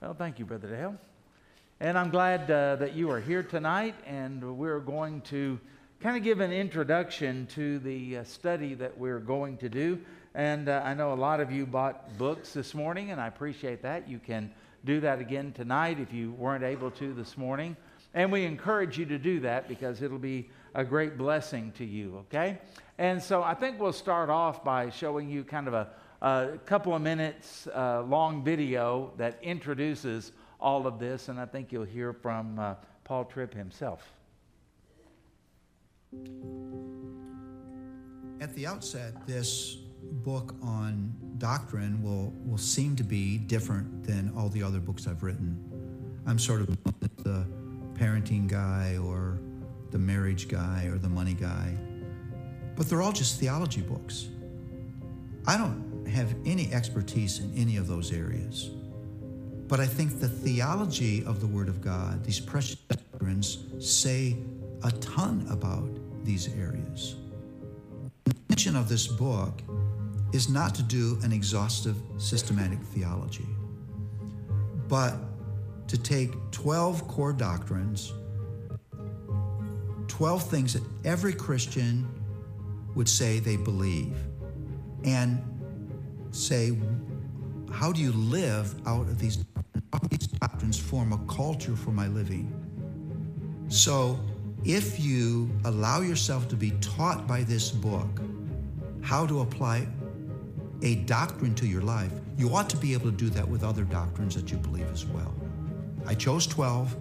Well, thank you, Brother Dale. And I'm glad uh, that you are here tonight, and we're going to kind of give an introduction to the uh, study that we're going to do. And uh, I know a lot of you bought books this morning, and I appreciate that. You can do that again tonight if you weren't able to this morning. And we encourage you to do that because it'll be a great blessing to you, okay? And so I think we'll start off by showing you kind of a a couple of minutes uh, long video that introduces all of this, and I think you'll hear from uh, Paul Tripp himself. At the outset, this book on doctrine will, will seem to be different than all the other books I've written. I'm sort of the parenting guy or the marriage guy or the money guy, but they're all just theology books. I don't have any expertise in any of those areas. But I think the theology of the Word of God, these precious doctrines, say a ton about these areas. The intention of this book is not to do an exhaustive systematic theology, but to take 12 core doctrines, 12 things that every Christian would say they believe, and say, how do you live out of these, these doctrines form a culture for my living? So if you allow yourself to be taught by this book how to apply a doctrine to your life, you ought to be able to do that with other doctrines that you believe as well. I chose 12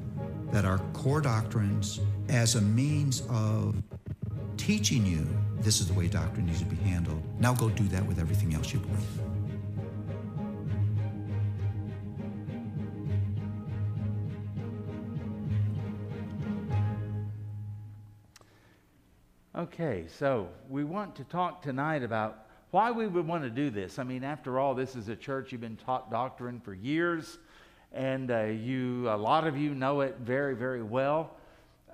that are core doctrines as a means of teaching you this is the way doctrine needs to be handled. Now go do that with everything else you believe. Okay, so we want to talk tonight about why we would want to do this. I mean, after all, this is a church you've been taught doctrine for years, and uh, you, a lot of you know it very, very well.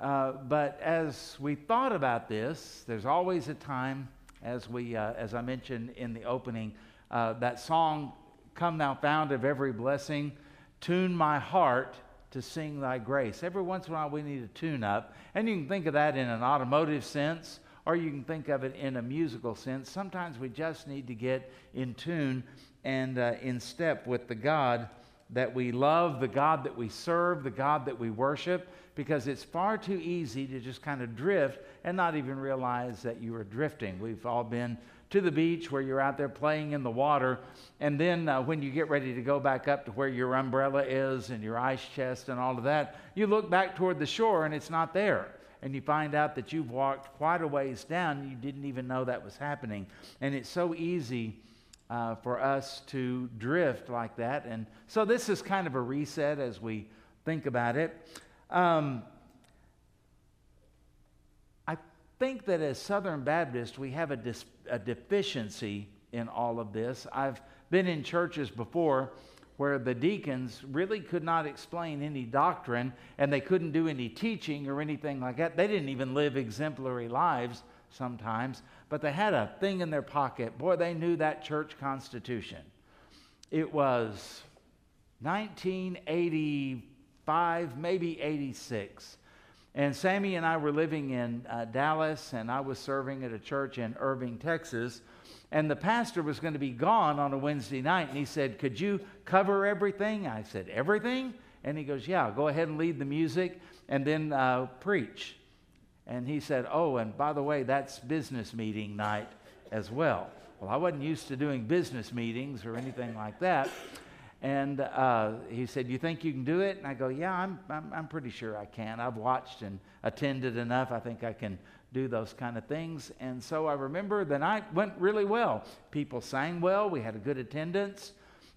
Uh, but as we thought about this, there's always a time, as we, uh, as I mentioned in the opening, uh, that song, "Come Thou Fount of Every Blessing," tune my heart to sing thy grace. Every once in a while, we need to tune up. And you can think of that in an automotive sense, or you can think of it in a musical sense. Sometimes we just need to get in tune and uh, in step with the God that we love, the God that we serve, the God that we worship, because it's far too easy to just kind of drift and not even realize that you are drifting. We've all been to the beach where you're out there playing in the water. And then uh, when you get ready to go back up to where your umbrella is and your ice chest and all of that, you look back toward the shore and it's not there. And you find out that you've walked quite a ways down. You didn't even know that was happening. And it's so easy uh, for us to drift like that. And so this is kind of a reset as we think about it. Um, think that as Southern Baptists, we have a, dis- a deficiency in all of this. I've been in churches before where the deacons really could not explain any doctrine and they couldn't do any teaching or anything like that. They didn't even live exemplary lives sometimes, but they had a thing in their pocket. Boy, they knew that church constitution. It was 1985, maybe 86. And Sammy and I were living in uh, Dallas, and I was serving at a church in Irving, Texas. And the pastor was going to be gone on a Wednesday night, and he said, Could you cover everything? I said, Everything? And he goes, Yeah, go ahead and lead the music and then uh, preach. And he said, Oh, and by the way, that's business meeting night as well. Well, I wasn't used to doing business meetings or anything like that. And uh, he said, You think you can do it? And I go, Yeah, I'm, I'm, I'm pretty sure I can. I've watched and attended enough. I think I can do those kind of things. And so I remember the night went really well. People sang well, we had a good attendance.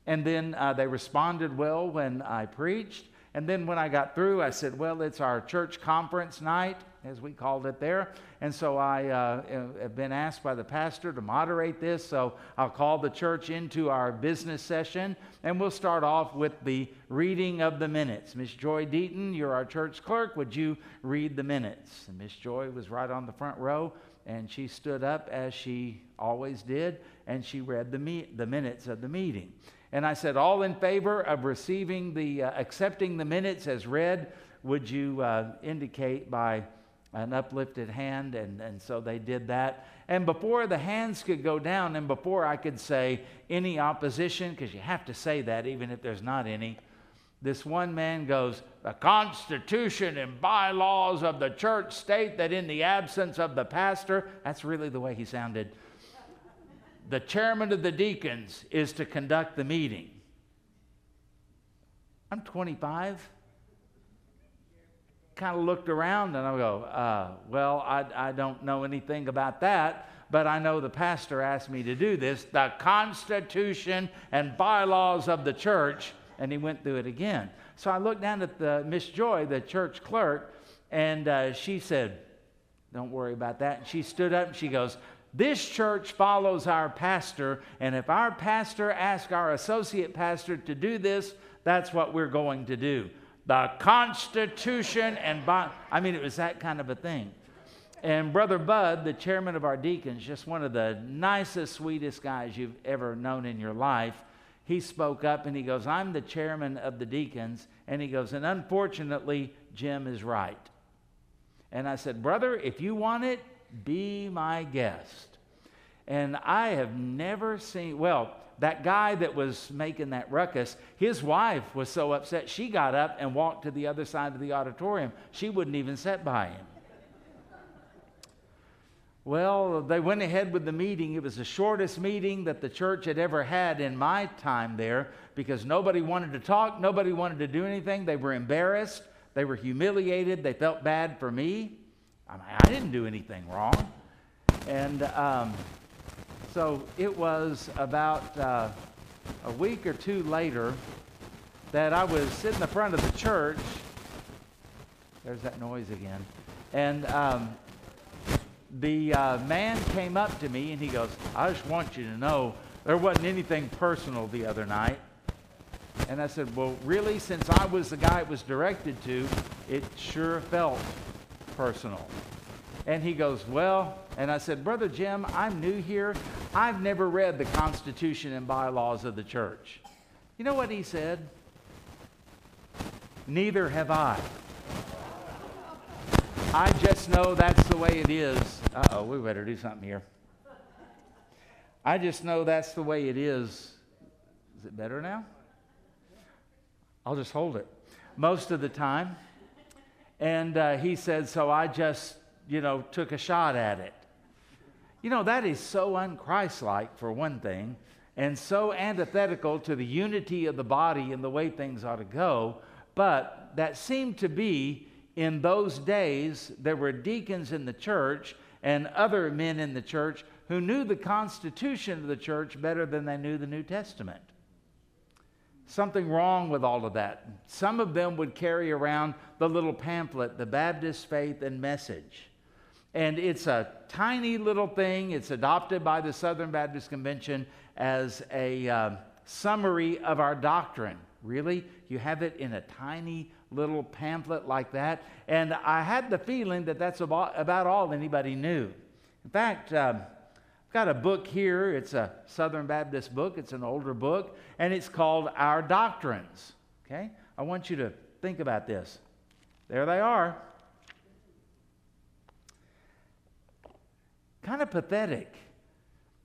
And then uh, they responded well when I preached. And then when I got through, I said, Well, it's our church conference night as we called it there. And so I uh, have been asked by the pastor to moderate this. So I'll call the church into our business session, and we'll start off with the reading of the minutes. Miss Joy Deaton, you're our church clerk. Would you read the minutes? And Miss Joy was right on the front row, and she stood up as she always did, and she read the, me- the minutes of the meeting. And I said, All in favor of receiving the, uh, accepting the minutes as read, would you uh, indicate by an uplifted hand? And, and so they did that. And before the hands could go down, and before I could say any opposition, because you have to say that even if there's not any, this one man goes, The Constitution and bylaws of the church state that in the absence of the pastor, that's really the way he sounded, the chairman of the deacons is to conduct the meeting. I'm 25. Kind of looked around and I go, uh, Well, I, I don't know anything about that but I know the pastor asked me to do this the Constitution and bylaws of the church and he went through it again. So I looked down at the Miss Joy, the church clerk, and uh, she said, "Don't worry about that." And she stood up and she goes, "This church follows our pastor, and if our pastor asks our associate pastor to do this, that's what we're going to do." The Constitution and by, I mean, it was that kind of a thing. And Brother Bud, the chairman of our deacons, just one of the nicest, sweetest guys you've ever known in your life, he spoke up and he goes, I'm the chairman of the deacons. And he goes, and unfortunately, Jim is right. And I said, Brother, if you want it, be my guest. And I have never seen, well, that guy that was making that ruckus, his wife was so upset, she got up and walked to the other side of the auditorium. She wouldn't even sit by him. Well, they went ahead with the meeting. It was the shortest meeting that the church had ever had in my time there because nobody wanted to talk, nobody wanted to do anything. They were embarrassed, they were humiliated, they felt bad for me. I mean, I didn't do anything wrong. And um, so it was about uh, a week or two later that I was sitting in the front of the church. There's that noise again. And um, the uh, man came up to me and he goes, I just want you to know there wasn't anything personal the other night. And I said, Well, really, since I was the guy it was directed to, it sure felt personal. And he goes, Well, and I said, Brother Jim, I'm new here. I've never read the Constitution and bylaws of the church. You know what he said? Neither have I. I just know that's the way it is. Uh oh, we better do something here. I just know that's the way it is. Is it better now? I'll just hold it most of the time. And uh, he said, So I just, you know, took a shot at it. You know, that is so unchristlike, for one thing, and so antithetical to the unity of the body and the way things ought to go. But that seemed to be in those days, there were deacons in the church and other men in the church who knew the constitution of the church better than they knew the New Testament. Something wrong with all of that. Some of them would carry around the little pamphlet, The Baptist Faith and Message. And it's a tiny little thing. It's adopted by the Southern Baptist Convention as a uh, summary of our doctrine. Really? You have it in a tiny little pamphlet like that. And I had the feeling that that's about, about all anybody knew. In fact, um, I've got a book here. It's a Southern Baptist book, it's an older book, and it's called Our Doctrines. Okay? I want you to think about this. There they are. Kind of pathetic.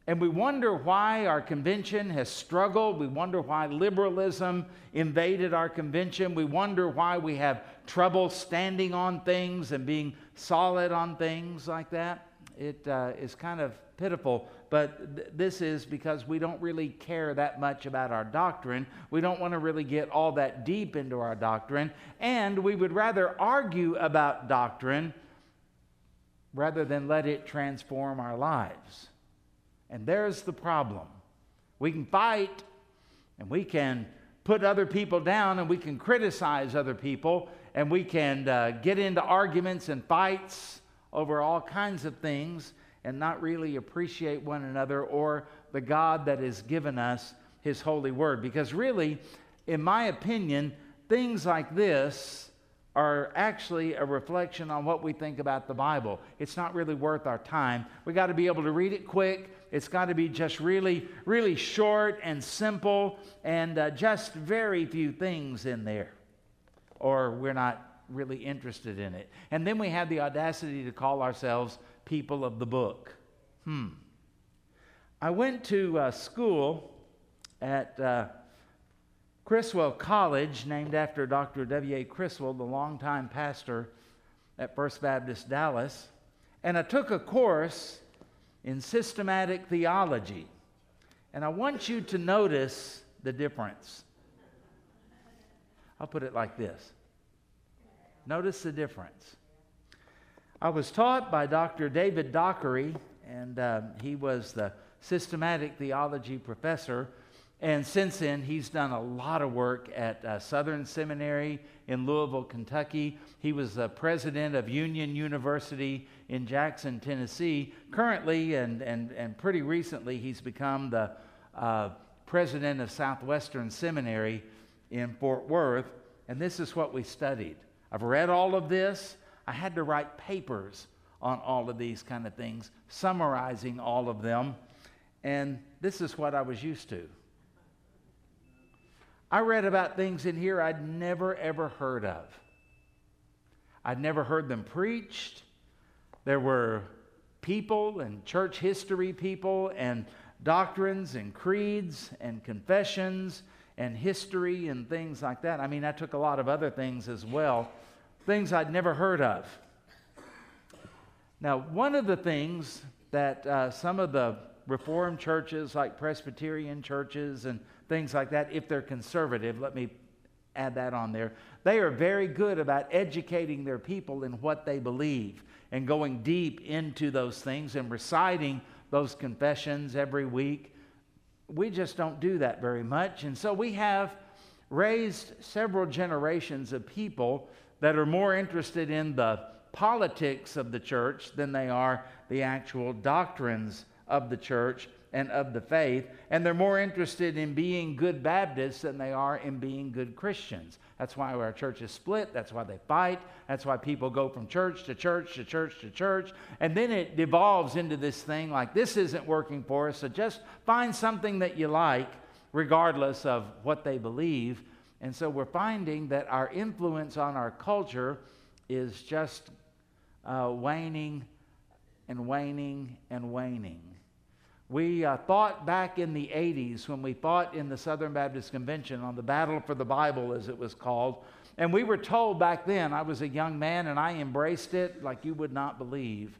And we wonder why our convention has struggled. We wonder why liberalism invaded our convention. We wonder why we have trouble standing on things and being solid on things like that. It uh, is kind of pitiful, but th- this is because we don't really care that much about our doctrine. We don't want to really get all that deep into our doctrine, and we would rather argue about doctrine rather than let it transform our lives. And there's the problem. We can fight and we can put other people down and we can criticize other people and we can uh, get into arguments and fights over all kinds of things and not really appreciate one another or the God that has given us his holy word. Because really, in my opinion, things like this are actually a reflection on what we think about the Bible. It's not really worth our time. We got to be able to read it quick It's got to be just really, really short and simple and uh, just very few things in there. Or we're not really interested in it. And then we have the audacity to call ourselves people of the book. Hmm. I went to uh, school at uh, Criswell College, named after Dr. W.A. Criswell, the longtime pastor at First Baptist Dallas, and I took a course in systematic theology. And I want you to notice the difference. I'll put it like this Notice the difference. I was taught by Dr. David Dockery, and uh, he was the systematic theology professor and since then, he's done a lot of work at uh, Southern Seminary in Louisville, Kentucky. He was the president of Union University in Jackson, Tennessee. Currently, and, and, and pretty recently, he's become the uh, president of Southwestern Seminary in Fort Worth. And this is what we studied. I've read all of this. I had to write papers on all of these kind of things, summarizing all of them. And this is what I was used to. I read about things in here I'd never, ever heard of. I'd never heard them preached. There were people and church history people and doctrines and creeds and confessions and history and things like that. I mean, I took a lot of other things as well, things I'd never heard of. Now, one of the things that uh, some of the Reformed churches, like Presbyterian churches and things like that, if they're conservative, let me add that on there. They are very good about educating their people in what they believe and going deep into those things and reciting those confessions every week. We just don't do that very much. And so we have raised several generations of people that are more interested in the politics of the church than they are the actual doctrines of the church and of the faith, and they're more interested in being good Baptists than they are in being good Christians. That's why our church is split. That's why they fight. That's why people go from church to church to church to church. And then it devolves into this thing like, this isn't working for us, so just find something that you like, regardless of what they believe. And so we're finding that our influence on our culture is just uh, waning and waning and waning. We uh, thought back in the 80s when we fought in the Southern Baptist Convention on the Battle for the Bible, as it was called. And we were told back then, I was a young man and I embraced it like you would not believe.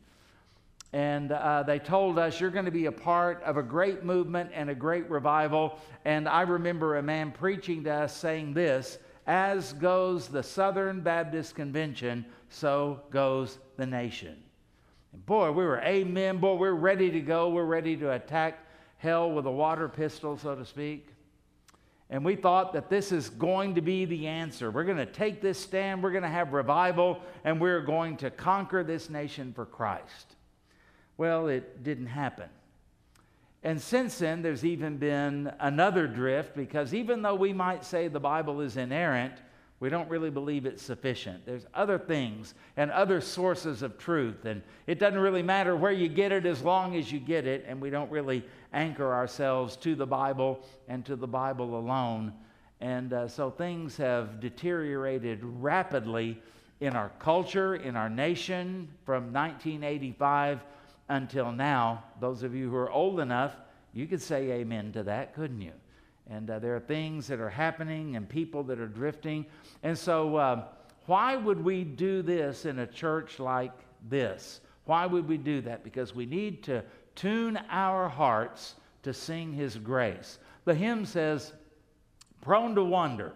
And uh, they told us, You're going to be a part of a great movement and a great revival. And I remember a man preaching to us saying this As goes the Southern Baptist Convention, so goes the nation. And boy, we were amen. Boy, we're ready to go. We're ready to attack hell with a water pistol, so to speak. And we thought that this is going to be the answer. We're going to take this stand, we're going to have revival, and we're going to conquer this nation for Christ. Well, it didn't happen. And since then, there's even been another drift because even though we might say the Bible is inerrant, we don't really believe it's sufficient. There's other things and other sources of truth, and it doesn't really matter where you get it as long as you get it, and we don't really anchor ourselves to the Bible and to the Bible alone. And uh, so things have deteriorated rapidly in our culture, in our nation from 1985 until now. Those of you who are old enough, you could say amen to that, couldn't you? And uh, there are things that are happening and people that are drifting. And so, uh, why would we do this in a church like this? Why would we do that? Because we need to tune our hearts to sing His grace. The hymn says, prone to wonder.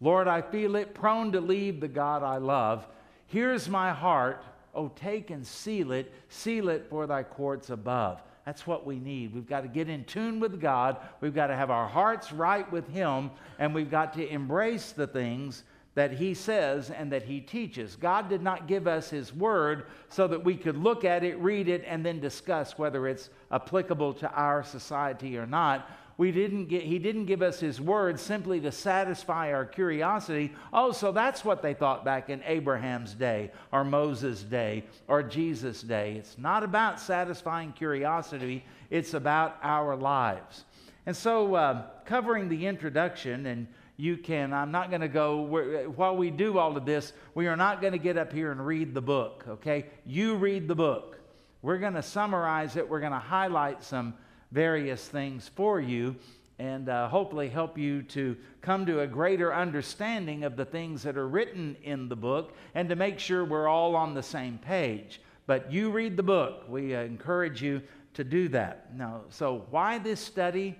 Lord, I feel it, prone to leave the God I love. Here's my heart. Oh, take and seal it, seal it for thy courts above. That's what we need. We've got to get in tune with God. We've got to have our hearts right with Him, and we've got to embrace the things that He says and that He teaches. God did not give us His Word so that we could look at it, read it, and then discuss whether it's applicable to our society or not. We didn't get, he didn't give us his word simply to satisfy our curiosity. Oh, so that's what they thought back in Abraham's day or Moses' day or Jesus' day. It's not about satisfying curiosity, it's about our lives. And so, uh, covering the introduction, and you can, I'm not going to go, while we do all of this, we are not going to get up here and read the book, okay? You read the book. We're going to summarize it, we're going to highlight some various things for you and uh, hopefully help you to come to a greater understanding of the things that are written in the book and to make sure we're all on the same page. But you read the book. We uh, encourage you to do that. Now, so why this study?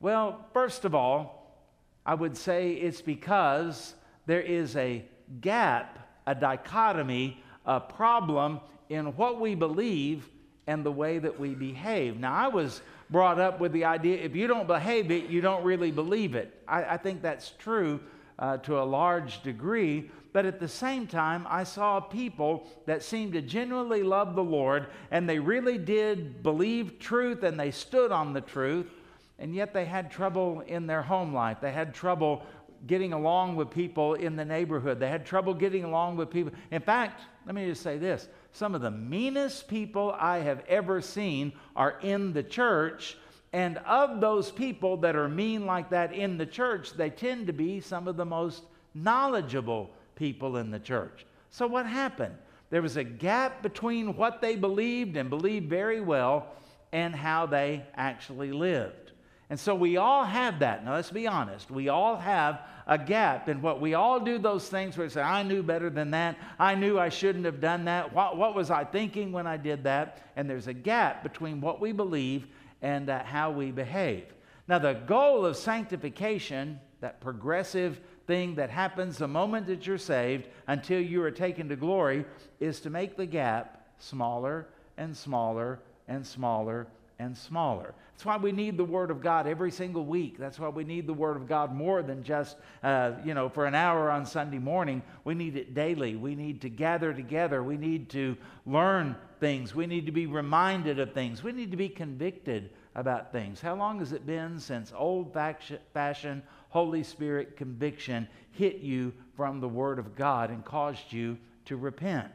Well, first of all, I would say it's because there is a gap, a dichotomy, a problem in what we believe and the way that we behave. Now, I was brought up with the idea if you don't behave it, you don't really believe it. I, I think that's true uh, to a large degree. But at the same time, I saw people that seemed to genuinely love the Lord and they really did believe truth and they stood on the truth, and yet they had trouble in their home life. They had trouble getting along with people in the neighborhood. They had trouble getting along with people. In fact, let me just say this some of the meanest people I have ever seen are in the church. And of those people that are mean like that in the church, they tend to be some of the most knowledgeable people in the church. So, what happened? There was a gap between what they believed and believed very well and how they actually lived. And so we all have that. Now, let's be honest. We all have a gap in what we all do those things where we say, I knew better than that. I knew I shouldn't have done that. What, what was I thinking when I did that? And there's a gap between what we believe and uh, how we behave. Now, the goal of sanctification, that progressive thing that happens the moment that you're saved until you are taken to glory, is to make the gap smaller and smaller and smaller and smaller. That's why we need the Word of God every single week. That's why we need the Word of God more than just, uh, you know, for an hour on Sunday morning. We need it daily. We need to gather together. We need to learn things. We need to be reminded of things. We need to be convicted about things. How long has it been since old fashioned Holy Spirit conviction hit you from the Word of God and caused you to repent?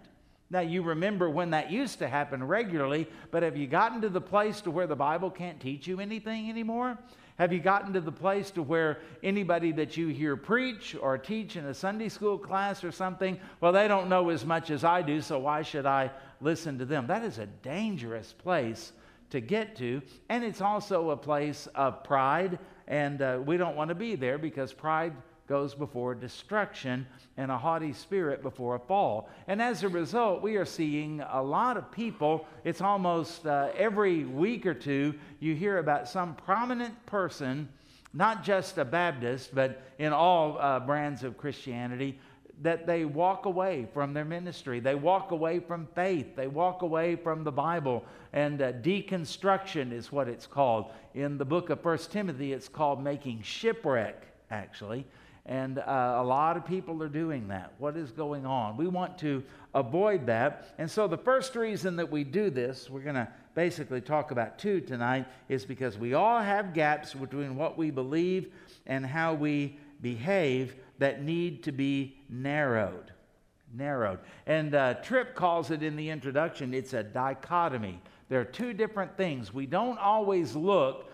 Now, you remember when that used to happen regularly, but have you gotten to the place to where the Bible can't teach you anything anymore? Have you gotten to the place to where anybody that you hear preach or teach in a Sunday school class or something, well, they don't know as much as I do, so why should I listen to them? That is a dangerous place to get to, and it's also a place of pride, and uh, we don't want to be there because pride goes before destruction and a haughty spirit before a fall. And as a result, we are seeing a lot of people. It's almost uh, every week or two you hear about some prominent person, not just a Baptist, but in all uh, brands of Christianity, that they walk away from their ministry. They walk away from faith. They walk away from the Bible. And uh, deconstruction is what it's called. In the book of First Timothy, it's called making shipwreck, actually. And uh, a lot of people are doing that. What is going on? We want to avoid that. And so, the first reason that we do this, we're going to basically talk about two tonight, is because we all have gaps between what we believe and how we behave that need to be narrowed. Narrowed. And uh, Tripp calls it in the introduction it's a dichotomy. There are two different things. We don't always look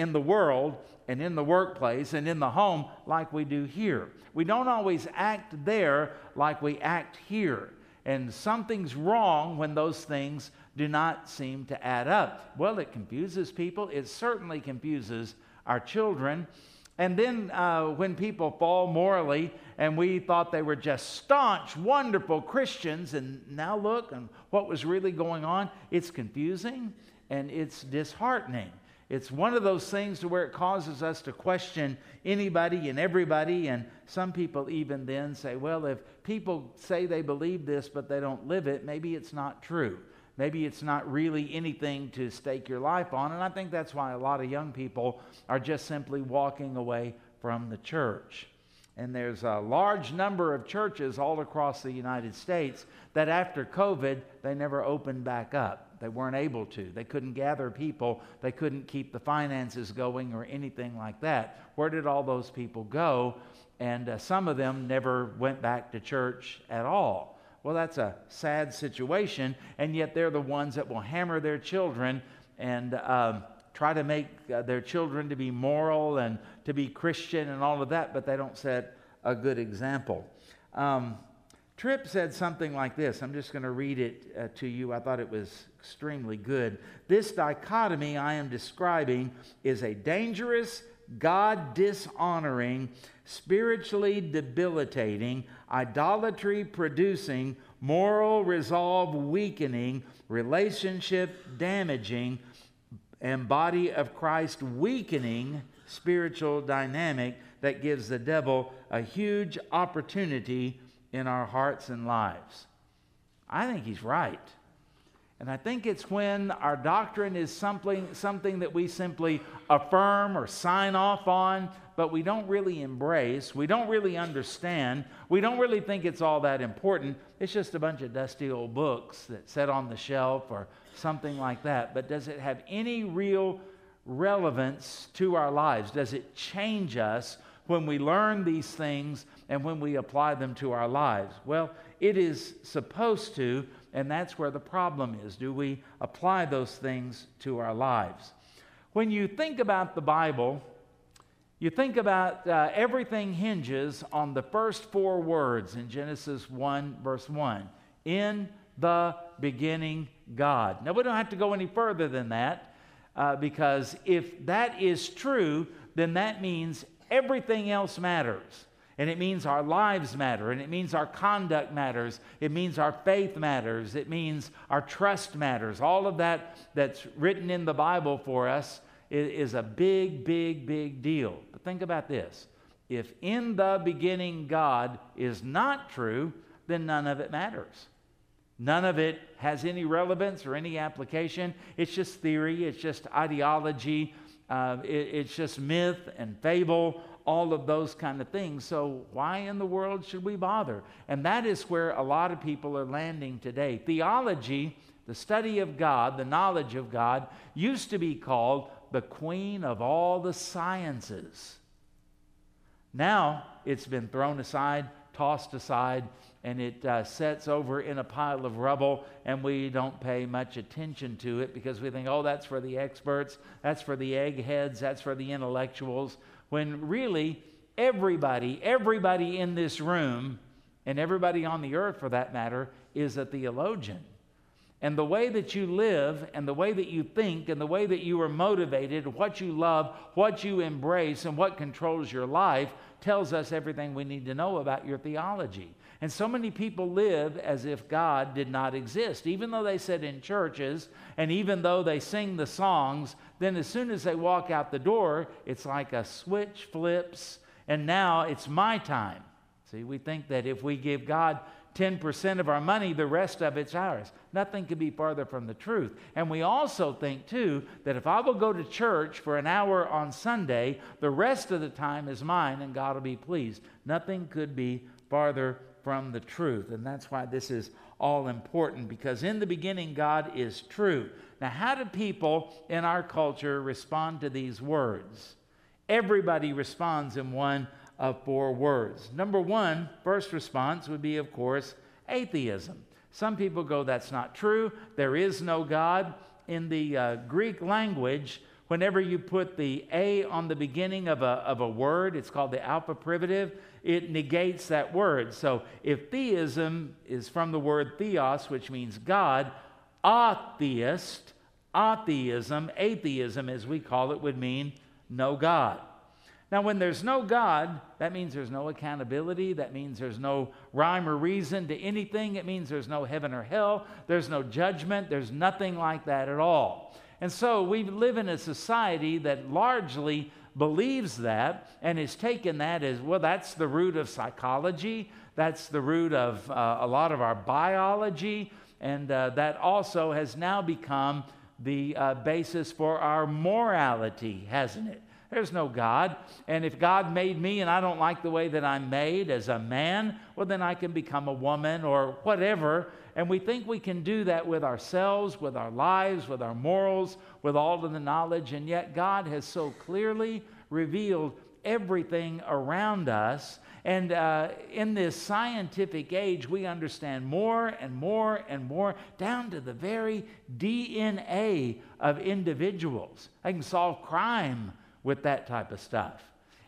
in the world and in the workplace and in the home like we do here. We don't always act there like we act here. And something's wrong when those things do not seem to add up. Well, it confuses people. It certainly confuses our children. And then uh, when people fall morally, and we thought they were just staunch, wonderful Christians, and now look and what was really going on, it's confusing and it's disheartening. It's one of those things to where it causes us to question anybody and everybody. And some people even then say, well, if people say they believe this but they don't live it, maybe it's not true. Maybe it's not really anything to stake your life on. And I think that's why a lot of young people are just simply walking away from the church. And there's a large number of churches all across the United States that after COVID, they never opened back up. They weren't able to. They couldn't gather people. They couldn't keep the finances going or anything like that. Where did all those people go? And uh, some of them never went back to church at all. Well, that's a sad situation, and yet they're the ones that will hammer their children and um, try to make uh, their children to be moral and to be Christian and all of that, but they don't set a good example. Um, Tripp said something like this. I'm just going to read it uh, to you. I thought it was extremely good. This dichotomy I am describing is a dangerous, God dishonoring, spiritually debilitating, idolatry producing, moral resolve weakening, relationship damaging, and body of Christ weakening spiritual dynamic that gives the devil a huge opportunity in our hearts and lives. I think he's right. And I think it's when our doctrine is something, something that we simply affirm or sign off on, but we don't really embrace, we don't really understand, we don't really think it's all that important. It's just a bunch of dusty old books that sit on the shelf or something like that. But does it have any real relevance to our lives? Does it change us when we learn these things and when we apply them to our lives? Well, it is supposed to, and that's where the problem is. Do we apply those things to our lives? When you think about the Bible, you think about uh, everything hinges on the first four words in Genesis 1, verse 1. In the beginning, God. Now, we don't have to go any further than that uh, because if that is true, then that means everything else matters. And it means our lives matter, and it means our conduct matters, it means our faith matters, it means our trust matters. All of that that's written in the Bible for us is, a big, big, big deal. But think about this if in the beginning God is not true, then none of it matters. None of it has any relevance or any application. It's just theory, it's just ideology, uh, it, it's just myth and fable, all of those kind of things. So, why in the world should we bother? And that is where a lot of people are landing today. Theology, the study of God, the knowledge of God, used to be called the queen of all the sciences. Now it's been thrown aside, tossed aside, and it uh, sets over in a pile of rubble, and we don't pay much attention to it because we think, oh, that's for the experts, that's for the eggheads, that's for the intellectuals. When really, everybody, everybody in this room, and everybody on the earth for that matter, is a theologian. And the way that you live, and the way that you think, and the way that you are motivated, what you love, what you embrace, and what controls your life tells us everything we need to know about your theology. And so many people live as if God did not exist. Even though they sit in churches and even though they sing the songs, then as soon as they walk out the door, it's like a switch flips, and now it's my time. See, we think that if we give God 10% of our money, the rest of it's ours. Nothing could be farther from the truth. And we also think, too, that if I will go to church for an hour on Sunday, the rest of the time is mine and God will be pleased. Nothing could be farther from the truth. And that's why this is all important because in the beginning, God is true. Now, how do people in our culture respond to these words? Everybody responds in one of four words. Number one, first response would be, of course, atheism. Some people go, that's not true. There is no God. In the uh, Greek language, whenever you put the A on the beginning of a, of a word, it's called the alpha privative, it negates that word. So if theism is from the word theos, which means God, atheist, atheism, atheism as we call it, would mean no God. Now, when there's no God, that means there's no accountability. That means there's no rhyme or reason to anything. It means there's no heaven or hell. There's no judgment. There's nothing like that at all. And so we live in a society that largely believes that and has taken that as well, that's the root of psychology, that's the root of uh, a lot of our biology, and uh, that also has now become the uh, basis for our morality, hasn't it? There's no God. And if God made me and I don't like the way that I'm made as a man, well, then I can become a woman or whatever. And we think we can do that with ourselves, with our lives, with our morals, with all of the knowledge. And yet, God has so clearly revealed everything around us. And uh, in this scientific age, we understand more and more and more, down to the very DNA of individuals. I can solve crime with that type of stuff.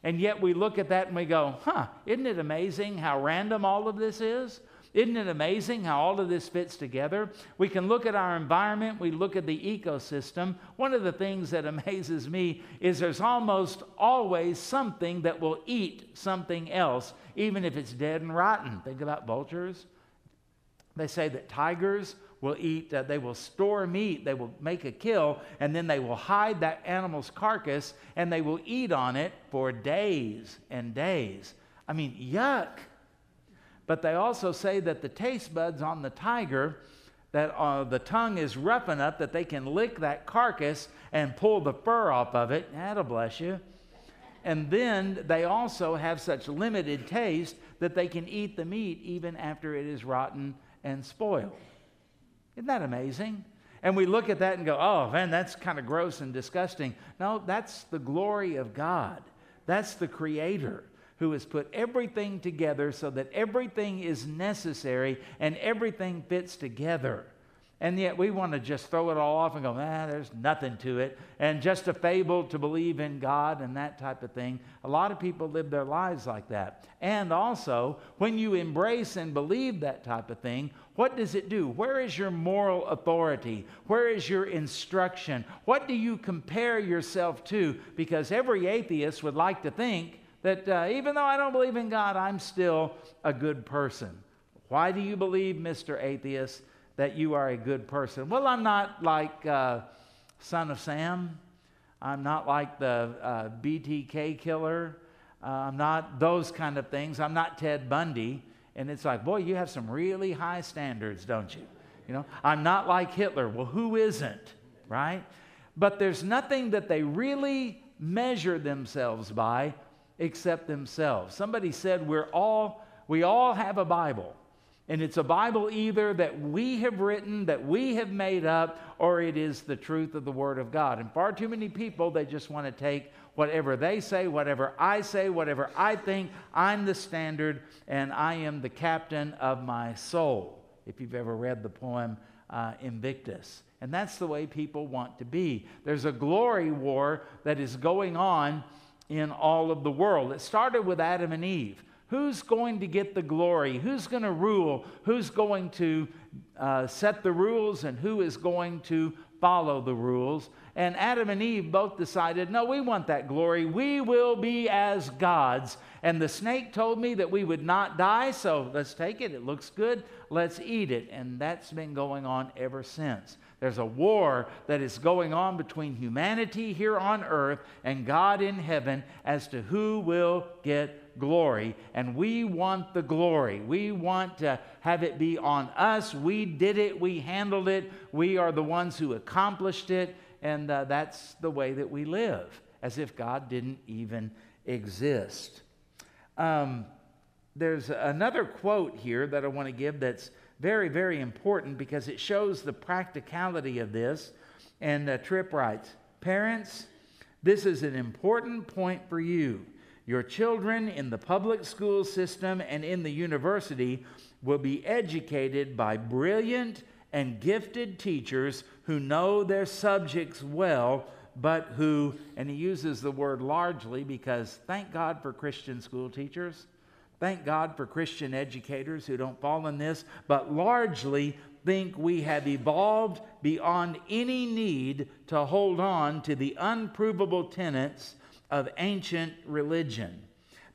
And yet we look at that and we go, huh, isn't it amazing how random all of this is? Isn't it amazing how all of this fits together? We can look at our environment, we look at the ecosystem. One of the things that amazes me is there's almost always something that will eat something else, even if it's dead and rotten. Think about vultures. They say that tigers will eat, uh, they will store meat, they will make a kill, and then they will hide that animal's carcass and they will eat on it for days and days. I mean, yuck. But they also say that the taste buds on the tiger, that uh, the tongue is rough enough that they can lick that carcass and pull the fur off of it. That'll bless you. And then they also have such limited taste that they can eat the meat even after it is rotten and spoiled. Isn't that amazing? And we look at that and go, oh, man, that's kind of gross and disgusting. No, that's the glory of God. That's the Creator who has put everything together so that everything is necessary and everything fits together. And yet we want to just throw it all off and go, ah, there's nothing to it. And just a fable to believe in God and that type of thing. A lot of people live their lives like that. And also, when you embrace and believe that type of thing, what does it do? Where is your moral authority? Where is your instruction? What do you compare yourself to? Because every atheist would like to think that uh, even though I don't believe in God, I'm still a good person. Why do you believe, Mr. Atheist, that you are a good person? Well, I'm not like uh, Son of Sam. I'm not like the uh, BTK killer. Uh, I'm not those kind of things. I'm not Ted Bundy. And it's like, boy, you have some really high standards, don't you? You know, I'm not like Hitler. Well, who isn't, right? But there's nothing that they really measure themselves by except themselves. Somebody said we're all we all have a Bible. And it's a Bible either that we have written, that we have made up, or it is the truth of the Word of God. And far too many people, they just want to take whatever they say, whatever I say, whatever I think. I'm the standard, and I am the captain of my soul. If you've ever read the poem uh, Invictus. And that's the way people want to be. There's a glory war that is going on in all of the world. It started with Adam and Eve. Who's going to get the glory? Who's going to rule? Who's going to uh, set the rules? And who is going to follow the rules? And Adam and Eve both decided, no, we want that glory. We will be as gods. And the snake told me that we would not die, so let's take it. It looks good. Let's eat it. And that's been going on ever since. There's a war that is going on between humanity here on earth and God in heaven as to who will get glory. And we want the glory. We want to have it be on us. We did it, we handled it, we are the ones who accomplished it. And uh, that's the way that we live, as if God didn't even exist. Um, there's another quote here that I want to give that's very, very important because it shows the practicality of this. And uh, Tripp writes Parents, this is an important point for you. Your children in the public school system and in the university will be educated by brilliant and gifted teachers who know their subjects well, but who, and he uses the word largely because thank God for Christian school teachers. Thank God for Christian educators who don't fall in this, but largely think we have evolved beyond any need to hold on to the unprovable tenets of ancient religion.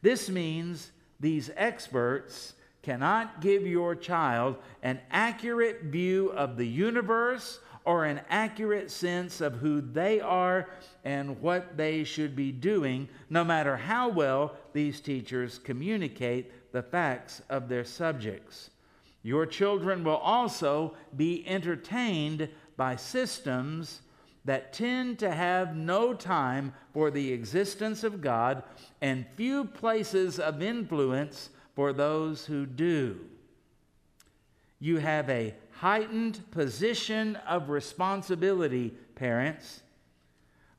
This means these experts cannot give your child an accurate view of the universe or an accurate sense of who they are and what they should be doing, no matter how well these teachers communicate the facts of their subjects. Your children will also be entertained by systems that tend to have no time for the existence of God and few places of influence for those who do. You have a heightened position of responsibility, parents,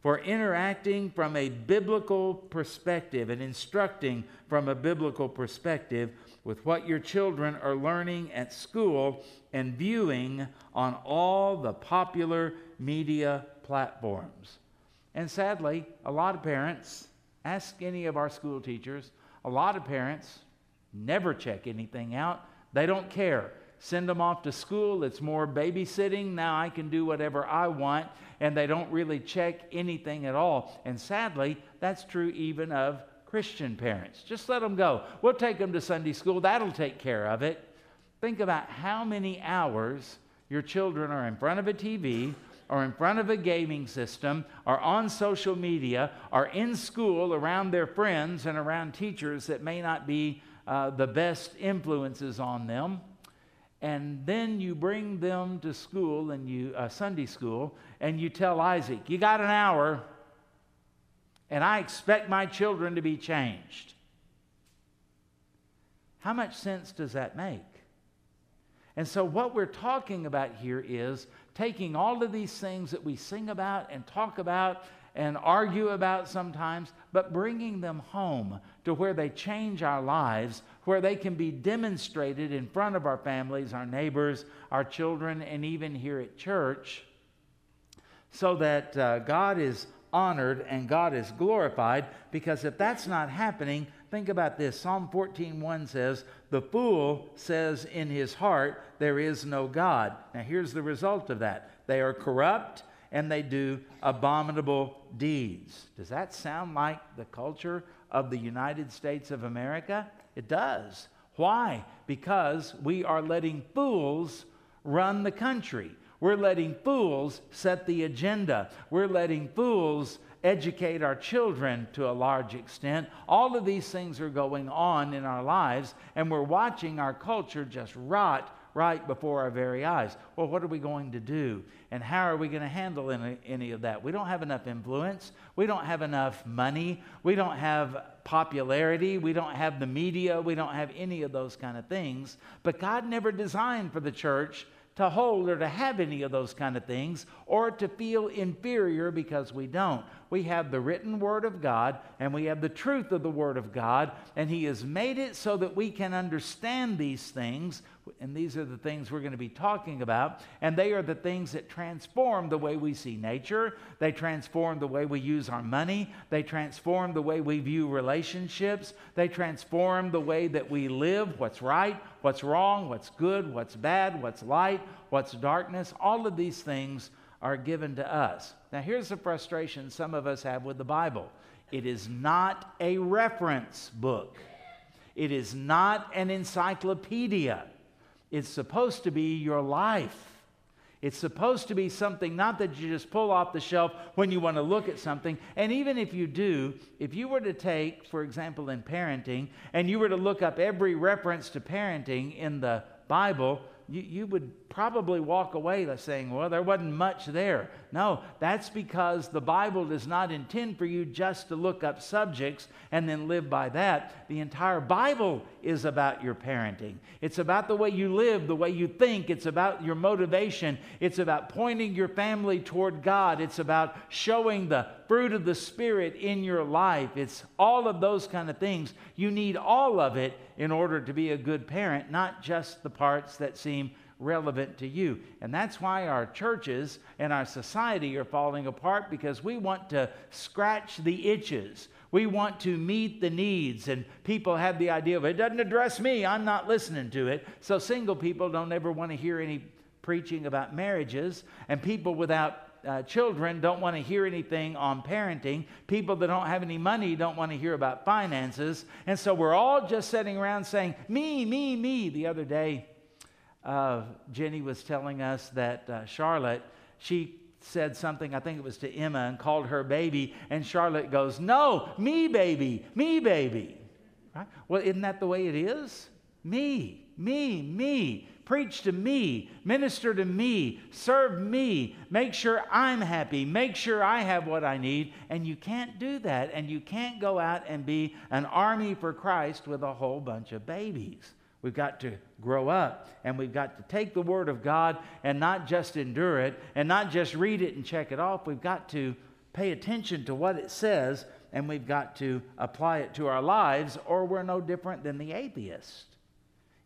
for interacting from a biblical perspective and instructing from a biblical perspective with what your children are learning at school and viewing on all the popular media platforms. And sadly, a lot of parents, ask any of our school teachers, a lot of parents never check anything out. They don't care. Send them off to school. It's more babysitting. Now I can do whatever I want. And they don't really check anything at all. And sadly, that's true even of Christian parents. Just let them go. We'll take them to Sunday school. That'll take care of it. Think about how many hours your children are in front of a TV or in front of a gaming system or on social media or in school around their friends and around teachers that may not be uh, the best influences on them. And then you bring them to school and you uh, Sunday school and you tell Isaac, "You got an hour, and I expect my children to be changed." How much sense does that make? And so, what we're talking about here is taking all of these things that we sing about and talk about and argue about sometimes, but bringing them home to where they change our lives, where they can be demonstrated in front of our families, our neighbors, our children, and even here at church, so that uh, God is honored and God is glorified. Because if that's not happening, think about this. Psalm 14:1 says, "The fool says in his heart, there is no God." Now here's the result of that. They are corrupt and they do abominable deeds. Does that sound like the culture of the United States of America? It does. Why? Because we are letting fools run the country. We're letting fools set the agenda. We're letting fools educate our children to a large extent. All of these things are going on in our lives, and we're watching our culture just rot right before our very eyes. Well, what are we going to do? And how are we going to handle any, any of that? We don't have enough influence. We don't have enough money. We don't have popularity. We don't have the media. We don't have any of those kind of things. But God never designed for the church to hold or to have any of those kind of things or to feel inferior because we don't. We have the written Word of God and we have the truth of the Word of God, and He has made it so that we can understand these things. And these are the things we're going to be talking about. And they are the things that transform the way we see nature. They transform the way we use our money. They transform the way we view relationships. They transform the way that we live what's right, what's wrong, what's good, what's bad, what's light, what's darkness. All of these things are given to us. Now, here's the frustration some of us have with the Bible it is not a reference book, it is not an encyclopedia. It's supposed to be your life. It's supposed to be something not that you just pull off the shelf when you want to look at something. And even if you do, if you were to take, for example, in parenting, and you were to look up every reference to parenting in the Bible, you, you would probably walk away saying, well, there wasn't much there. No, that's because the Bible does not intend for you just to look up subjects and then live by that. The entire Bible is about your parenting. It's about the way you live, the way you think. It's about your motivation. It's about pointing your family toward God. It's about showing the fruit of the Spirit in your life. It's all of those kind of things. You need all of it in order to be a good parent, not just the parts that seem relevant to you. And that's why our churches and our society are falling apart because we want to scratch the itches. We want to meet the needs, and people have the idea of it doesn't address me, I'm not listening to it. So, single people don't ever want to hear any preaching about marriages, and people without uh, children don't want to hear anything on parenting. People that don't have any money don't want to hear about finances. And so we're all just sitting around saying, me, me, me. The other day, uh, Jenny was telling us that uh, Charlotte, she said something, I think it was to Emma, and called her baby. And Charlotte goes, No, me, baby, me, baby. Right? Well, isn't that the way it is? Me, me, me. Preach to me, minister to me, serve me, make sure I'm happy, make sure I have what I need. And you can't do that. And you can't go out and be an army for Christ with a whole bunch of babies. We've got to grow up and we've got to take the Word of God and not just endure it and not just read it and check it off. We've got to pay attention to what it says and we've got to apply it to our lives or we're no different than the atheist.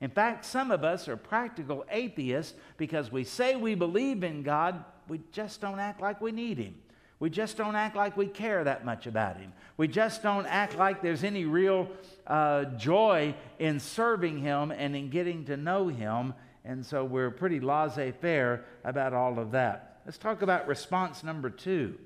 In fact, some of us are practical atheists because we say we believe in God, we just don't act like we need Him. We just don't act like we care that much about Him. We just don't act like there's any real uh, joy in serving Him and in getting to know Him. And so we're pretty laissez faire about all of that. Let's talk about response number two.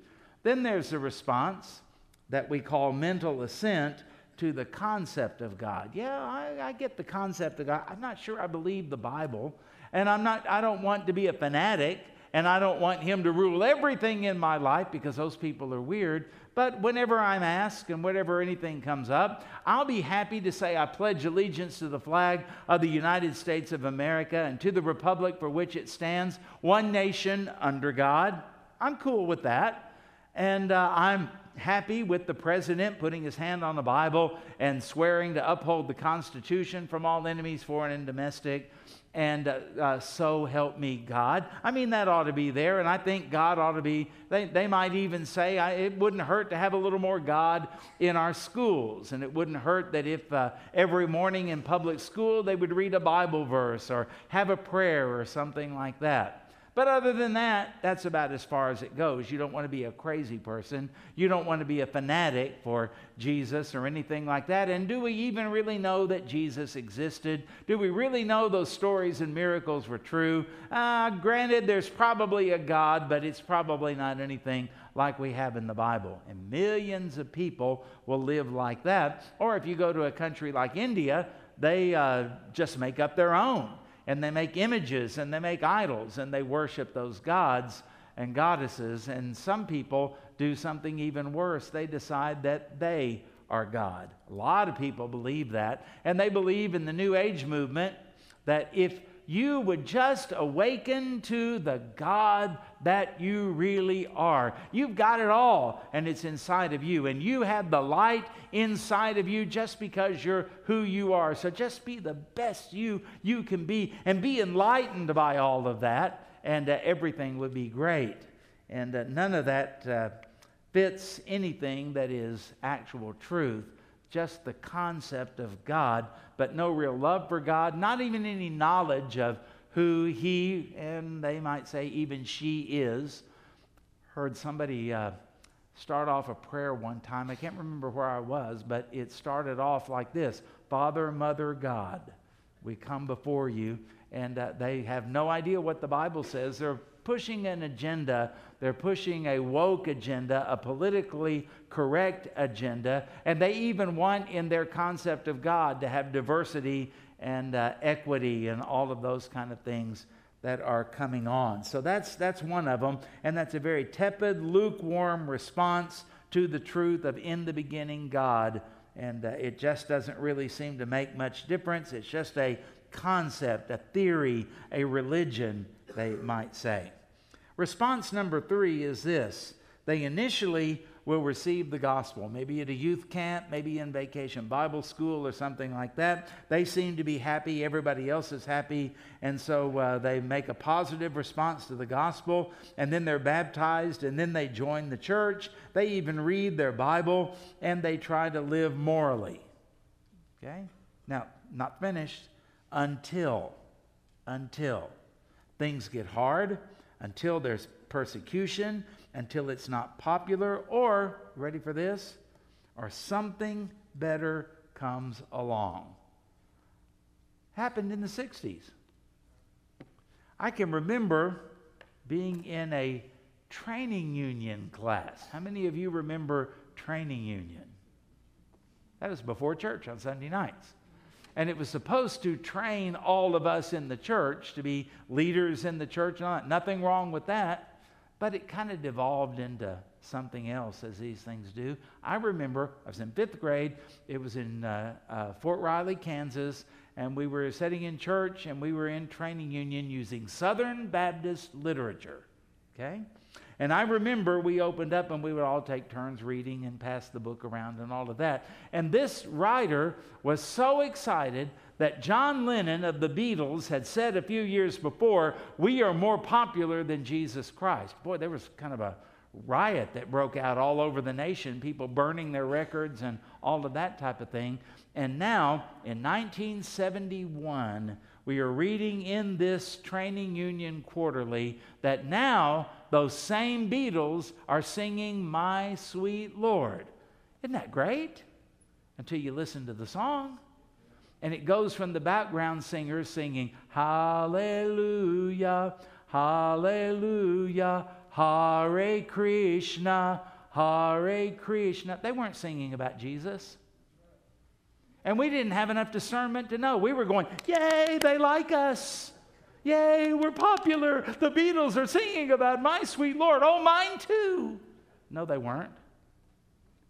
Then there's the response that we call mental assent to the concept of God. Yeah, I, I, get the concept of God. I'm not sure I believe the Bible, and I'm not. I don't want to be a fanatic, and I don't want Him to rule everything in my life because those people are weird. But whenever I'm asked and whenever anything comes up, I'll be happy to say I pledge allegiance to the flag of the United States of America and to the republic for which it stands, one nation under God. I'm cool with that, and uh, I'm happy with the president putting his hand on the Bible and swearing to uphold the Constitution from all enemies, foreign and domestic. And uh, uh, so help me God. I mean, that ought to be there. And I think God ought to be, they, they might even say I, it wouldn't hurt to have a little more God in our schools. And it wouldn't hurt that if uh, every morning in public school they would read a Bible verse or have a prayer or something like that. But other than that, that's about as far as it goes. You don't want to be a crazy person. You don't want to be a fanatic for Jesus or anything like that. And do we even really know that Jesus existed? Do we really know those stories and miracles were true? Uh, granted, there's probably a God, but it's probably not anything like we have in the Bible. And millions of people will live like that. Or if you go to a country like India, they uh, just make up their own and they make images and they make idols and they worship those gods and goddesses. And some people do something even worse. They decide that they are God. A lot of people believe that. And they believe in the New Age movement that if you would just awaken to the God that you really are. You've got it all, and it's inside of you. And you have the light inside of you just because you're who you are. So just be the best you you can be and be enlightened by all of that, and uh, everything would be great. And uh, none of that uh, fits anything that is actual truth just the concept of God, but no real love for God, not even any knowledge of who he and they might say even she is. Heard somebody uh, start off a prayer one time. I can't remember where I was, but it started off like this Father, Mother, God, we come before you. And uh, they have no idea what the Bible says. They're pushing an agenda. They're pushing a woke agenda, a politically correct agenda, and they even want in their concept of God to have diversity and uh, equity and all of those kind of things that are coming on. So that's that's one of them, and that's a very tepid, lukewarm response to the truth of in the beginning God, and uh, it just doesn't really seem to make much difference. It's just a concept, a theory, a religion, they might say. Response number three is this they initially will receive the gospel, maybe at a youth camp, maybe in vacation Bible school or something like that. They seem to be happy, everybody else is happy, and so uh, they make a positive response to the gospel, and then they're baptized, and then they join the church. They even read their Bible, and they try to live morally. Okay? Now, not finished until, until things get hard until there's persecution, until it's not popular, or, ready for this, or something better comes along. Happened in the 60s. I can remember being in a training union class. How many of you remember training union? That was before church on Sunday nights and it was supposed to train all of us in the church to be leaders in the church. Nothing wrong with that, but it kind of devolved into something else, as these things do. I remember I was in fifth grade. It was in uh, uh, Fort Riley, Kansas, and we were sitting in church and we were in training union using Southern Baptist literature. Okay? And I remember we opened up and we would all take turns reading and pass the book around and all of that. And this writer was so excited that John Lennon of the Beatles had said a few years before, We are more popular than Jesus Christ. Boy, there was kind of a riot that broke out all over the nation, people burning their records and all of that type of thing. And now, in 1971, we are reading in this training union quarterly that now those same Beatles are singing My Sweet Lord. Isn't that great? Until you listen to the song. And it goes from the background singers singing, Hallelujah, Hallelujah, Hare Krishna, Hare Krishna. They weren't singing about Jesus. And we didn't have enough discernment to know. We were going, Yay, they like us. Yay, we're popular. The Beatles are singing about my sweet Lord. Oh, mine too. No, they weren't.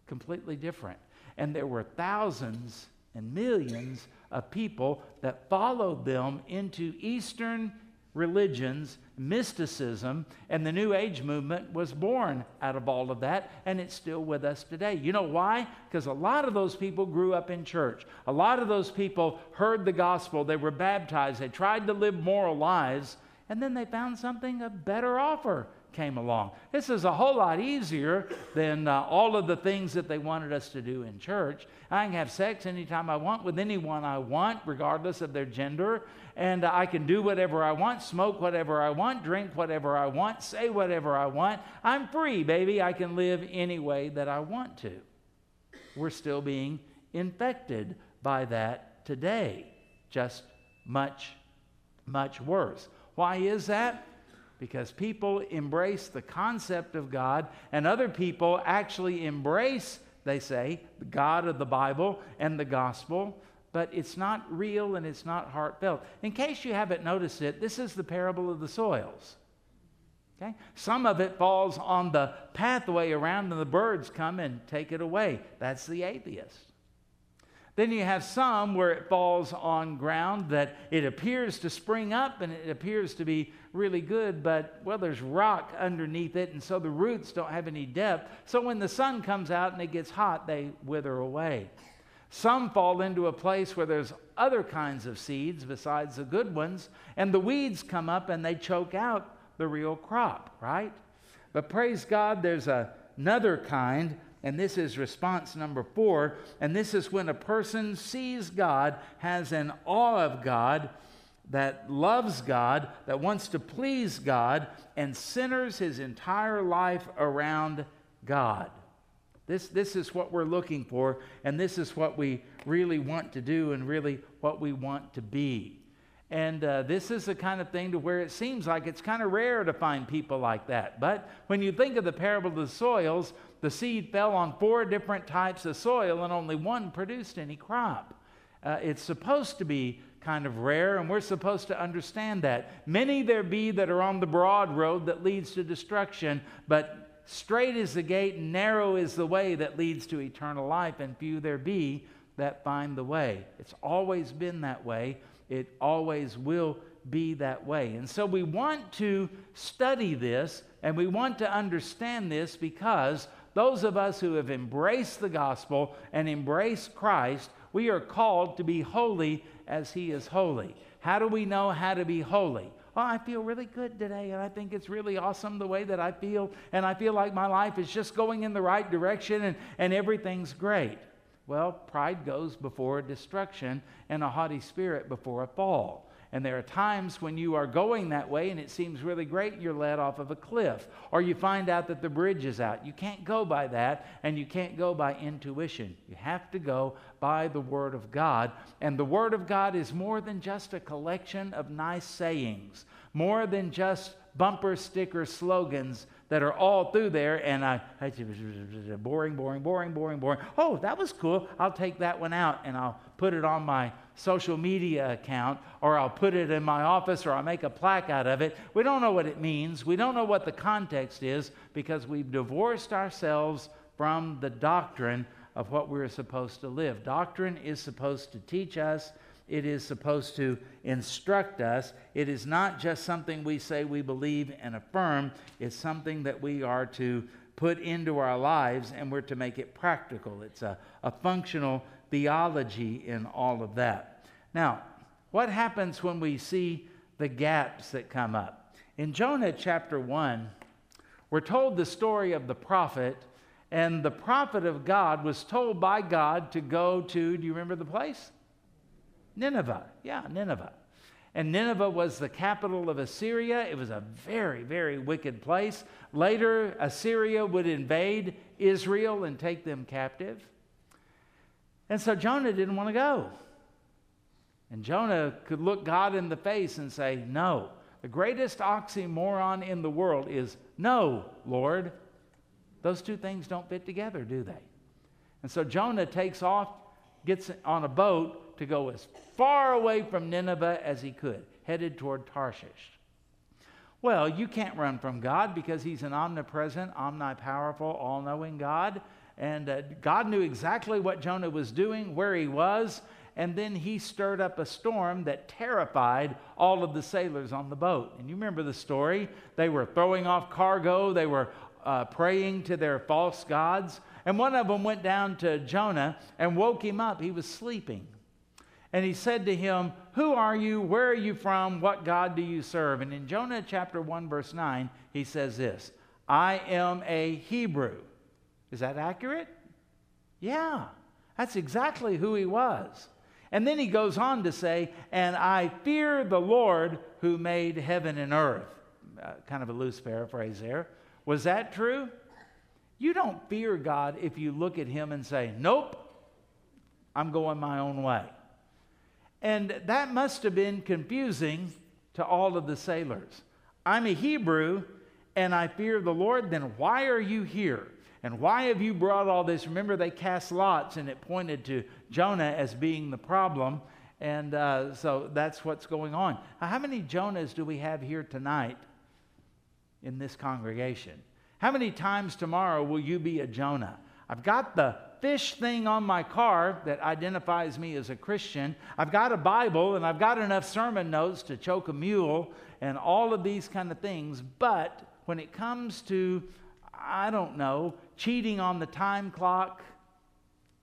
Completely different. And there were thousands and millions of people that followed them into Eastern religions, mysticism, and the New Age movement was born out of all of that, and it's still with us today. You know why? Because a lot of those people grew up in church. A lot of those people heard the gospel, they were baptized, they tried to live moral lives, and then they found something a better offer came along. This is a whole lot easier than uh, all of the things that they wanted us to do in church. I can have sex anytime I want with anyone I want, regardless of their gender, and uh, I can do whatever I want, smoke whatever I want, drink whatever I want, say whatever I want. I'm free, baby. I can live any way that I want to. We're still being infected by that today, just much, much worse. Why is that? Because people embrace the concept of God, and other people actually embrace, they say, the God of the Bible and the gospel, but it's not real and it's not heartfelt. In case you haven't noticed it, this is the parable of the soils. Okay? Some of it falls on the pathway around, and the birds come and take it away. That's the atheist. Then you have some where it falls on ground that it appears to spring up and it appears to be really good, but well, there's rock underneath it, and so the roots don't have any depth. So when the sun comes out and it gets hot, they wither away. Some fall into a place where there's other kinds of seeds besides the good ones, and the weeds come up and they choke out the real crop, right? But praise God, there's a, another kind and this is response number four. And this is when a person sees God, has an awe of God, that loves God, that wants to please God, and centers his entire life around God. This, this is what we're looking for, and this is what we really want to do, and really what we want to be. And uh, this is the kind of thing to where it seems like it's kind of rare to find people like that. But when you think of the parable of the soils, the seed fell on four different types of soil and only one produced any crop. Uh, it's supposed to be kind of rare, and we're supposed to understand that. Many there be that are on the broad road that leads to destruction, but straight is the gate, and narrow is the way that leads to eternal life, and few there be that find the way. It's always been that way. It always will be that way. And so we want to study this and we want to understand this because those of us who have embraced the gospel and embraced Christ, we are called to be holy as he is holy. How do we know how to be holy? Oh, I feel really good today, and I think it's really awesome the way that I feel, and I feel like my life is just going in the right direction and, and everything's great. Well, pride goes before destruction, and a haughty spirit before a fall. And there are times when you are going that way and it seems really great, you're led off of a cliff. Or you find out that the bridge is out. You can't go by that, and you can't go by intuition. You have to go by the Word of God. And the Word of God is more than just a collection of nice sayings, more than just bumper sticker slogans that are all through there, and I, boring, boring, boring, boring, boring. Oh, that was cool. I'll take that one out and I'll put it on my social media account, or I'll put it in my office, or I'll make a plaque out of it. We don't know what it means. We don't know what the context is because we've divorced ourselves from the doctrine of what we're supposed to live. Doctrine is supposed to teach us, it is supposed to instruct us. It is not just something we say we believe and affirm, it's something that we are to put into our lives and we're to make it practical. It's a, a functional theology in all of that. Now, what happens when we see the gaps that come up? In Jonah chapter 1, we're told the story of the prophet, and the prophet of God was told by God to go to, do you remember the place? Nineveh. Yeah, Nineveh. And Nineveh was the capital of Assyria. It was a very, very wicked place. Later, Assyria would invade Israel and take them captive. And so Jonah didn't want to go. And Jonah could look God in the face and say, No. The greatest oxymoron in the world is no, Lord. Those two things don't fit together, do they? And so Jonah takes off, gets on a boat to go as far away from Nineveh as he could, headed toward Tarshish. Well, you can't run from God because he's an omnipresent, omnipowerful, all knowing God. And uh, God knew exactly what Jonah was doing, where he was, and then he stirred up a storm that terrified all of the sailors on the boat. And you remember the story. They were throwing off cargo, they were uh, praying to their false gods. And one of them went down to Jonah and woke him up. He was sleeping. And he said to him, Who are you? Where are you from? What God do you serve? And in Jonah chapter 1, verse 9, he says this I am a Hebrew. Is that accurate? Yeah, that's exactly who he was. And then he goes on to say, And I fear the Lord who made heaven and earth. Uh, kind of a loose paraphrase there. Was that true? You don't fear God if you look at him and say, Nope, I'm going my own way. And that must have been confusing to all of the sailors. I'm a Hebrew and I fear the Lord, then why are you here? And why have you brought all this? Remember, they cast lots and it pointed to Jonah as being the problem. And uh, so that's what's going on. How many Jonahs do we have here tonight in this congregation? How many times tomorrow will you be a Jonah? I've got the fish thing on my car that identifies me as a Christian. I've got a Bible and I've got enough sermon notes to choke a mule and all of these kind of things. But when it comes to, I don't know, cheating on the time clock,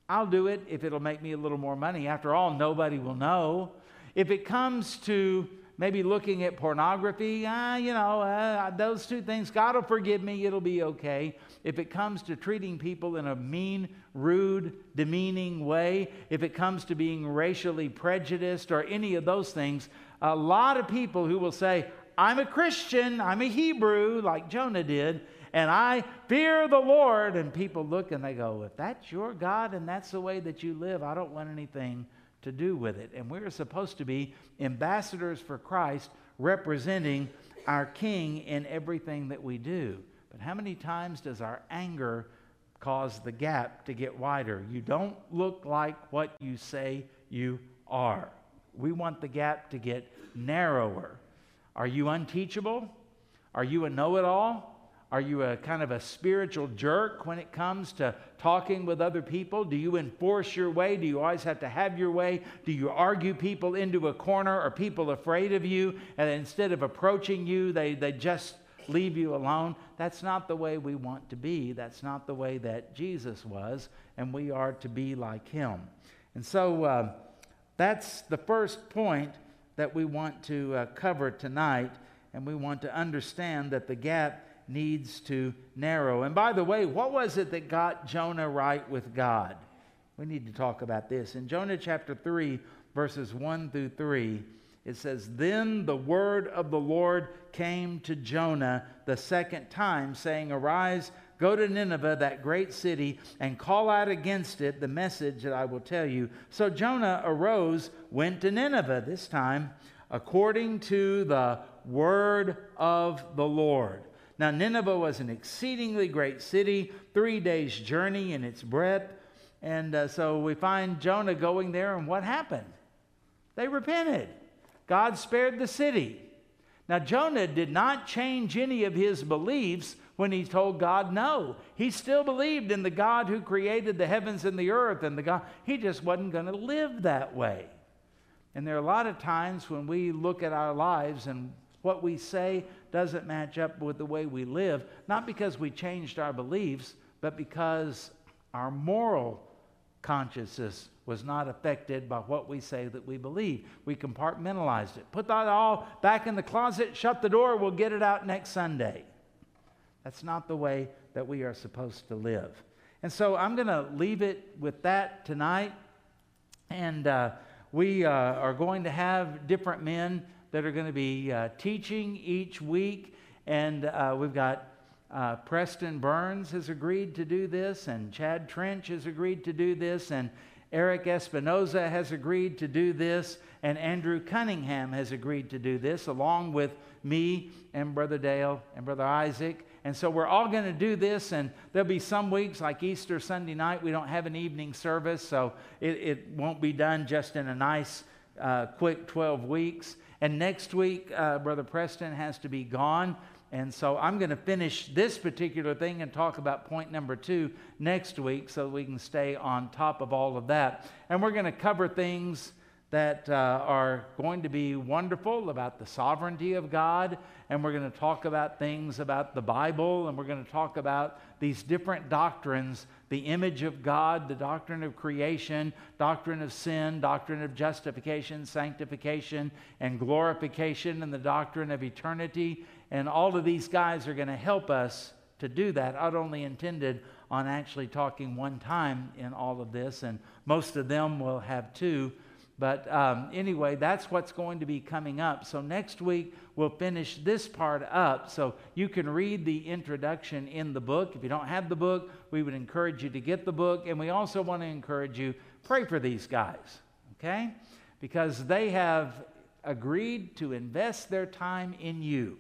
I'll do it if it'll make me a little more money. After all, nobody will know. If it comes to maybe looking at pornography, uh, you know, uh, those two things, God will forgive me, it'll be okay. If it comes to treating people in a mean, rude, demeaning way, if it comes to being racially prejudiced or any of those things, a lot of people who will say, I'm a Christian, I'm a Hebrew, like Jonah did, and I fear the Lord. And people look and they go, if that's your God and that's the way that you live, I don't want anything to do with it. And we're supposed to be ambassadors for Christ, representing our King in everything that we do. But how many times does our anger cause the gap to get wider? You don't look like what you say you are. We want the gap to get narrower. Are you unteachable? Are you a know it all? Are you a kind of a spiritual jerk when it comes to talking with other people? Do you enforce your way? Do you always have to have your way? Do you argue people into a corner? Are people afraid of you? And instead of approaching you, they, they just leave you alone? That's not the way we want to be. That's not the way that Jesus was, and we are to be like him. And so uh, that's the first point that we want to uh, cover tonight, and we want to understand that the gap needs to narrow. And by the way, what was it that got Jonah right with God? We need to talk about this. In Jonah chapter 3, verses 1 through 3, it says, Then the word of the Lord came to Jonah the second time, saying, Arise, go to Nineveh, that great city, and call out against it the message that I will tell you. So Jonah arose, went to Nineveh, this time, according to the word of the Lord. Now, Nineveh was an exceedingly great city, three days' journey in its breadth. And uh, so we find Jonah going there, and what happened? They repented. God spared the city. Now, Jonah did not change any of his beliefs when he told God no. He still believed in the God who created the heavens and the earth and the God. He just wasn't going to live that way. And there are a lot of times when we look at our lives and what we say doesn't match up with the way we live, not because we changed our beliefs, but because our moral consciousness was not affected by what we say that we believe. We compartmentalized it. Put that all back in the closet, shut the door, we'll get it out next Sunday. That's not the way that we are supposed to live. And so I'm going to leave it with that tonight. And uh, we uh, are going to have different men that are going to be uh, teaching each week. And uh, we've got uh, Preston Burns has agreed to do this, and Chad Trench has agreed to do this, and Eric Espinoza has agreed to do this, and Andrew Cunningham has agreed to do this, along with me and Brother Dale and Brother Isaac. And so we're all going to do this, and there'll be some weeks, like Easter Sunday night, we don't have an evening service, so it, it won't be done just in a nice, uh, quick 12 weeks. And next week, uh, Brother Preston has to be gone. And so I'm going to finish this particular thing and talk about point number two next week so we can stay on top of all of that. And we're going to cover things that uh, are going to be wonderful about the sovereignty of God. And we're going to talk about things about the Bible. And we're going to talk about these different doctrines the image of God, the doctrine of creation, doctrine of sin, doctrine of justification, sanctification, and glorification, and the doctrine of eternity. And all of these guys are going to help us to do that. I'd only intended on actually talking one time in all of this, and most of them will have two. But um, anyway, that's what's going to be coming up. So next week, we'll finish this part up. So you can read the introduction in the book. If you don't have the book, we would encourage you to get the book. And we also want to encourage you, pray for these guys, okay? Because they have agreed to invest their time in you.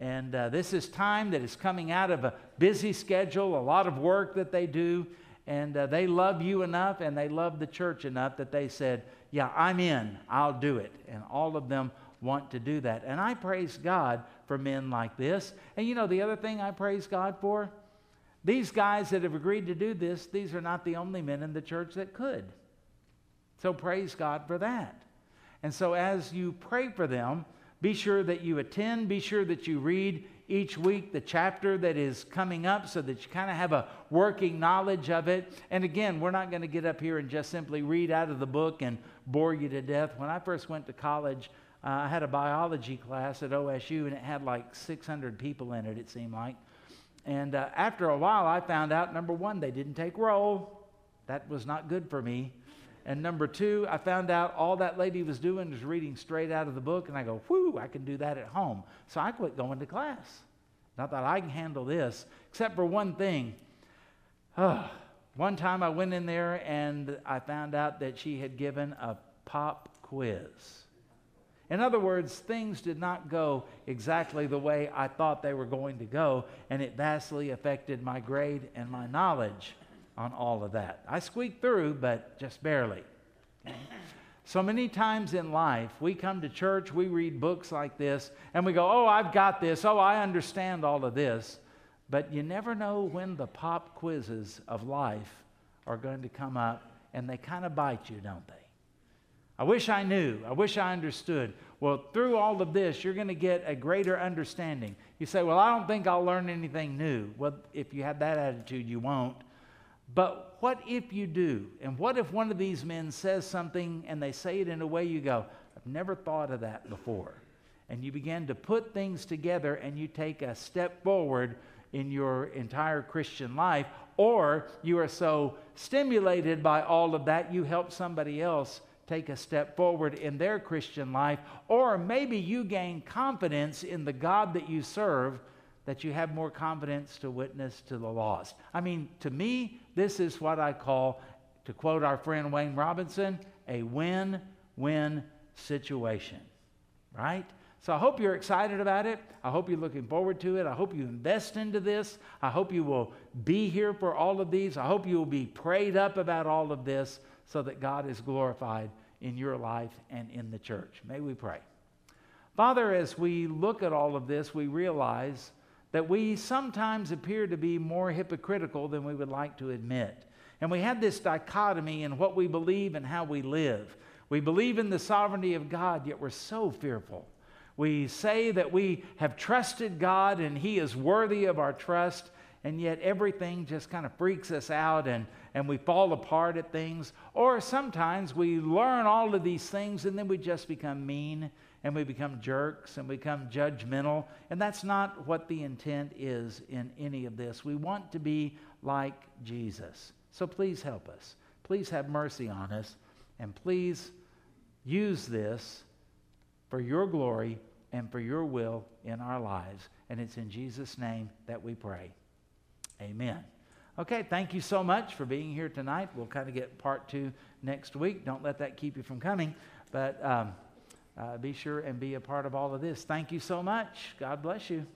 And uh, this is time that is coming out of a busy schedule, a lot of work that they do. And uh, they love you enough and they love the church enough that they said, Yeah, I'm in. I'll do it. And all of them want to do that. And I praise God for men like this. And you know, the other thing I praise God for? These guys that have agreed to do this, these are not the only men in the church that could. So praise God for that. And so as you pray for them, be sure that you attend. Be sure that you read each week the chapter that is coming up so that you kind of have a working knowledge of it. And again, we're not going to get up here and just simply read out of the book and bore you to death. When I first went to college, uh, I had a biology class at OSU and it had like 600 people in it, it seemed like. And uh, after a while, I found out number one, they didn't take roll. That was not good for me. And number two, I found out all that lady was doing was reading straight out of the book, and I go, whew, I can do that at home. So I quit going to class. Not that I can handle this, except for one thing. Oh, one time I went in there and I found out that she had given a pop quiz. In other words, things did not go exactly the way I thought they were going to go, and it vastly affected my grade and my knowledge on all of that. I squeaked through, but just barely. So many times in life, we come to church, we read books like this, and we go, Oh, I've got this. Oh, I understand all of this. But you never know when the pop quizzes of life are going to come up, and they kind of bite you, don't they? I wish I knew. I wish I understood. Well, through all of this, you're going to get a greater understanding. You say, Well, I don't think I'll learn anything new. Well, if you have that attitude, you won't. But what if you do? And what if one of these men says something and they say it in a way you go, I've never thought of that before? And you begin to put things together and you take a step forward in your entire Christian life, or you are so stimulated by all of that, you help somebody else take a step forward in their Christian life, or maybe you gain confidence in the God that you serve that you have more confidence to witness to the lost. I mean, to me, this is what I call, to quote our friend Wayne Robinson, a win win situation, right? So I hope you're excited about it. I hope you're looking forward to it. I hope you invest into this. I hope you will be here for all of these. I hope you will be prayed up about all of this so that God is glorified in your life and in the church. May we pray. Father, as we look at all of this, we realize that we sometimes appear to be more hypocritical than we would like to admit. And we have this dichotomy in what we believe and how we live. We believe in the sovereignty of God, yet we're so fearful. We say that we have trusted God and He is worthy of our trust, and yet everything just kind of freaks us out and, and we fall apart at things. Or sometimes we learn all of these things and then we just become mean and we become jerks and become judgmental. And that's not what the intent is in any of this. We want to be like Jesus. So please help us. Please have mercy on us. And please use this for your glory and for your will in our lives. And it's in Jesus' name that we pray. Amen. Okay, thank you so much for being here tonight. We'll kind of get part two next week. Don't let that keep you from coming. But um, uh, be sure and be a part of all of this. Thank you so much. God bless you.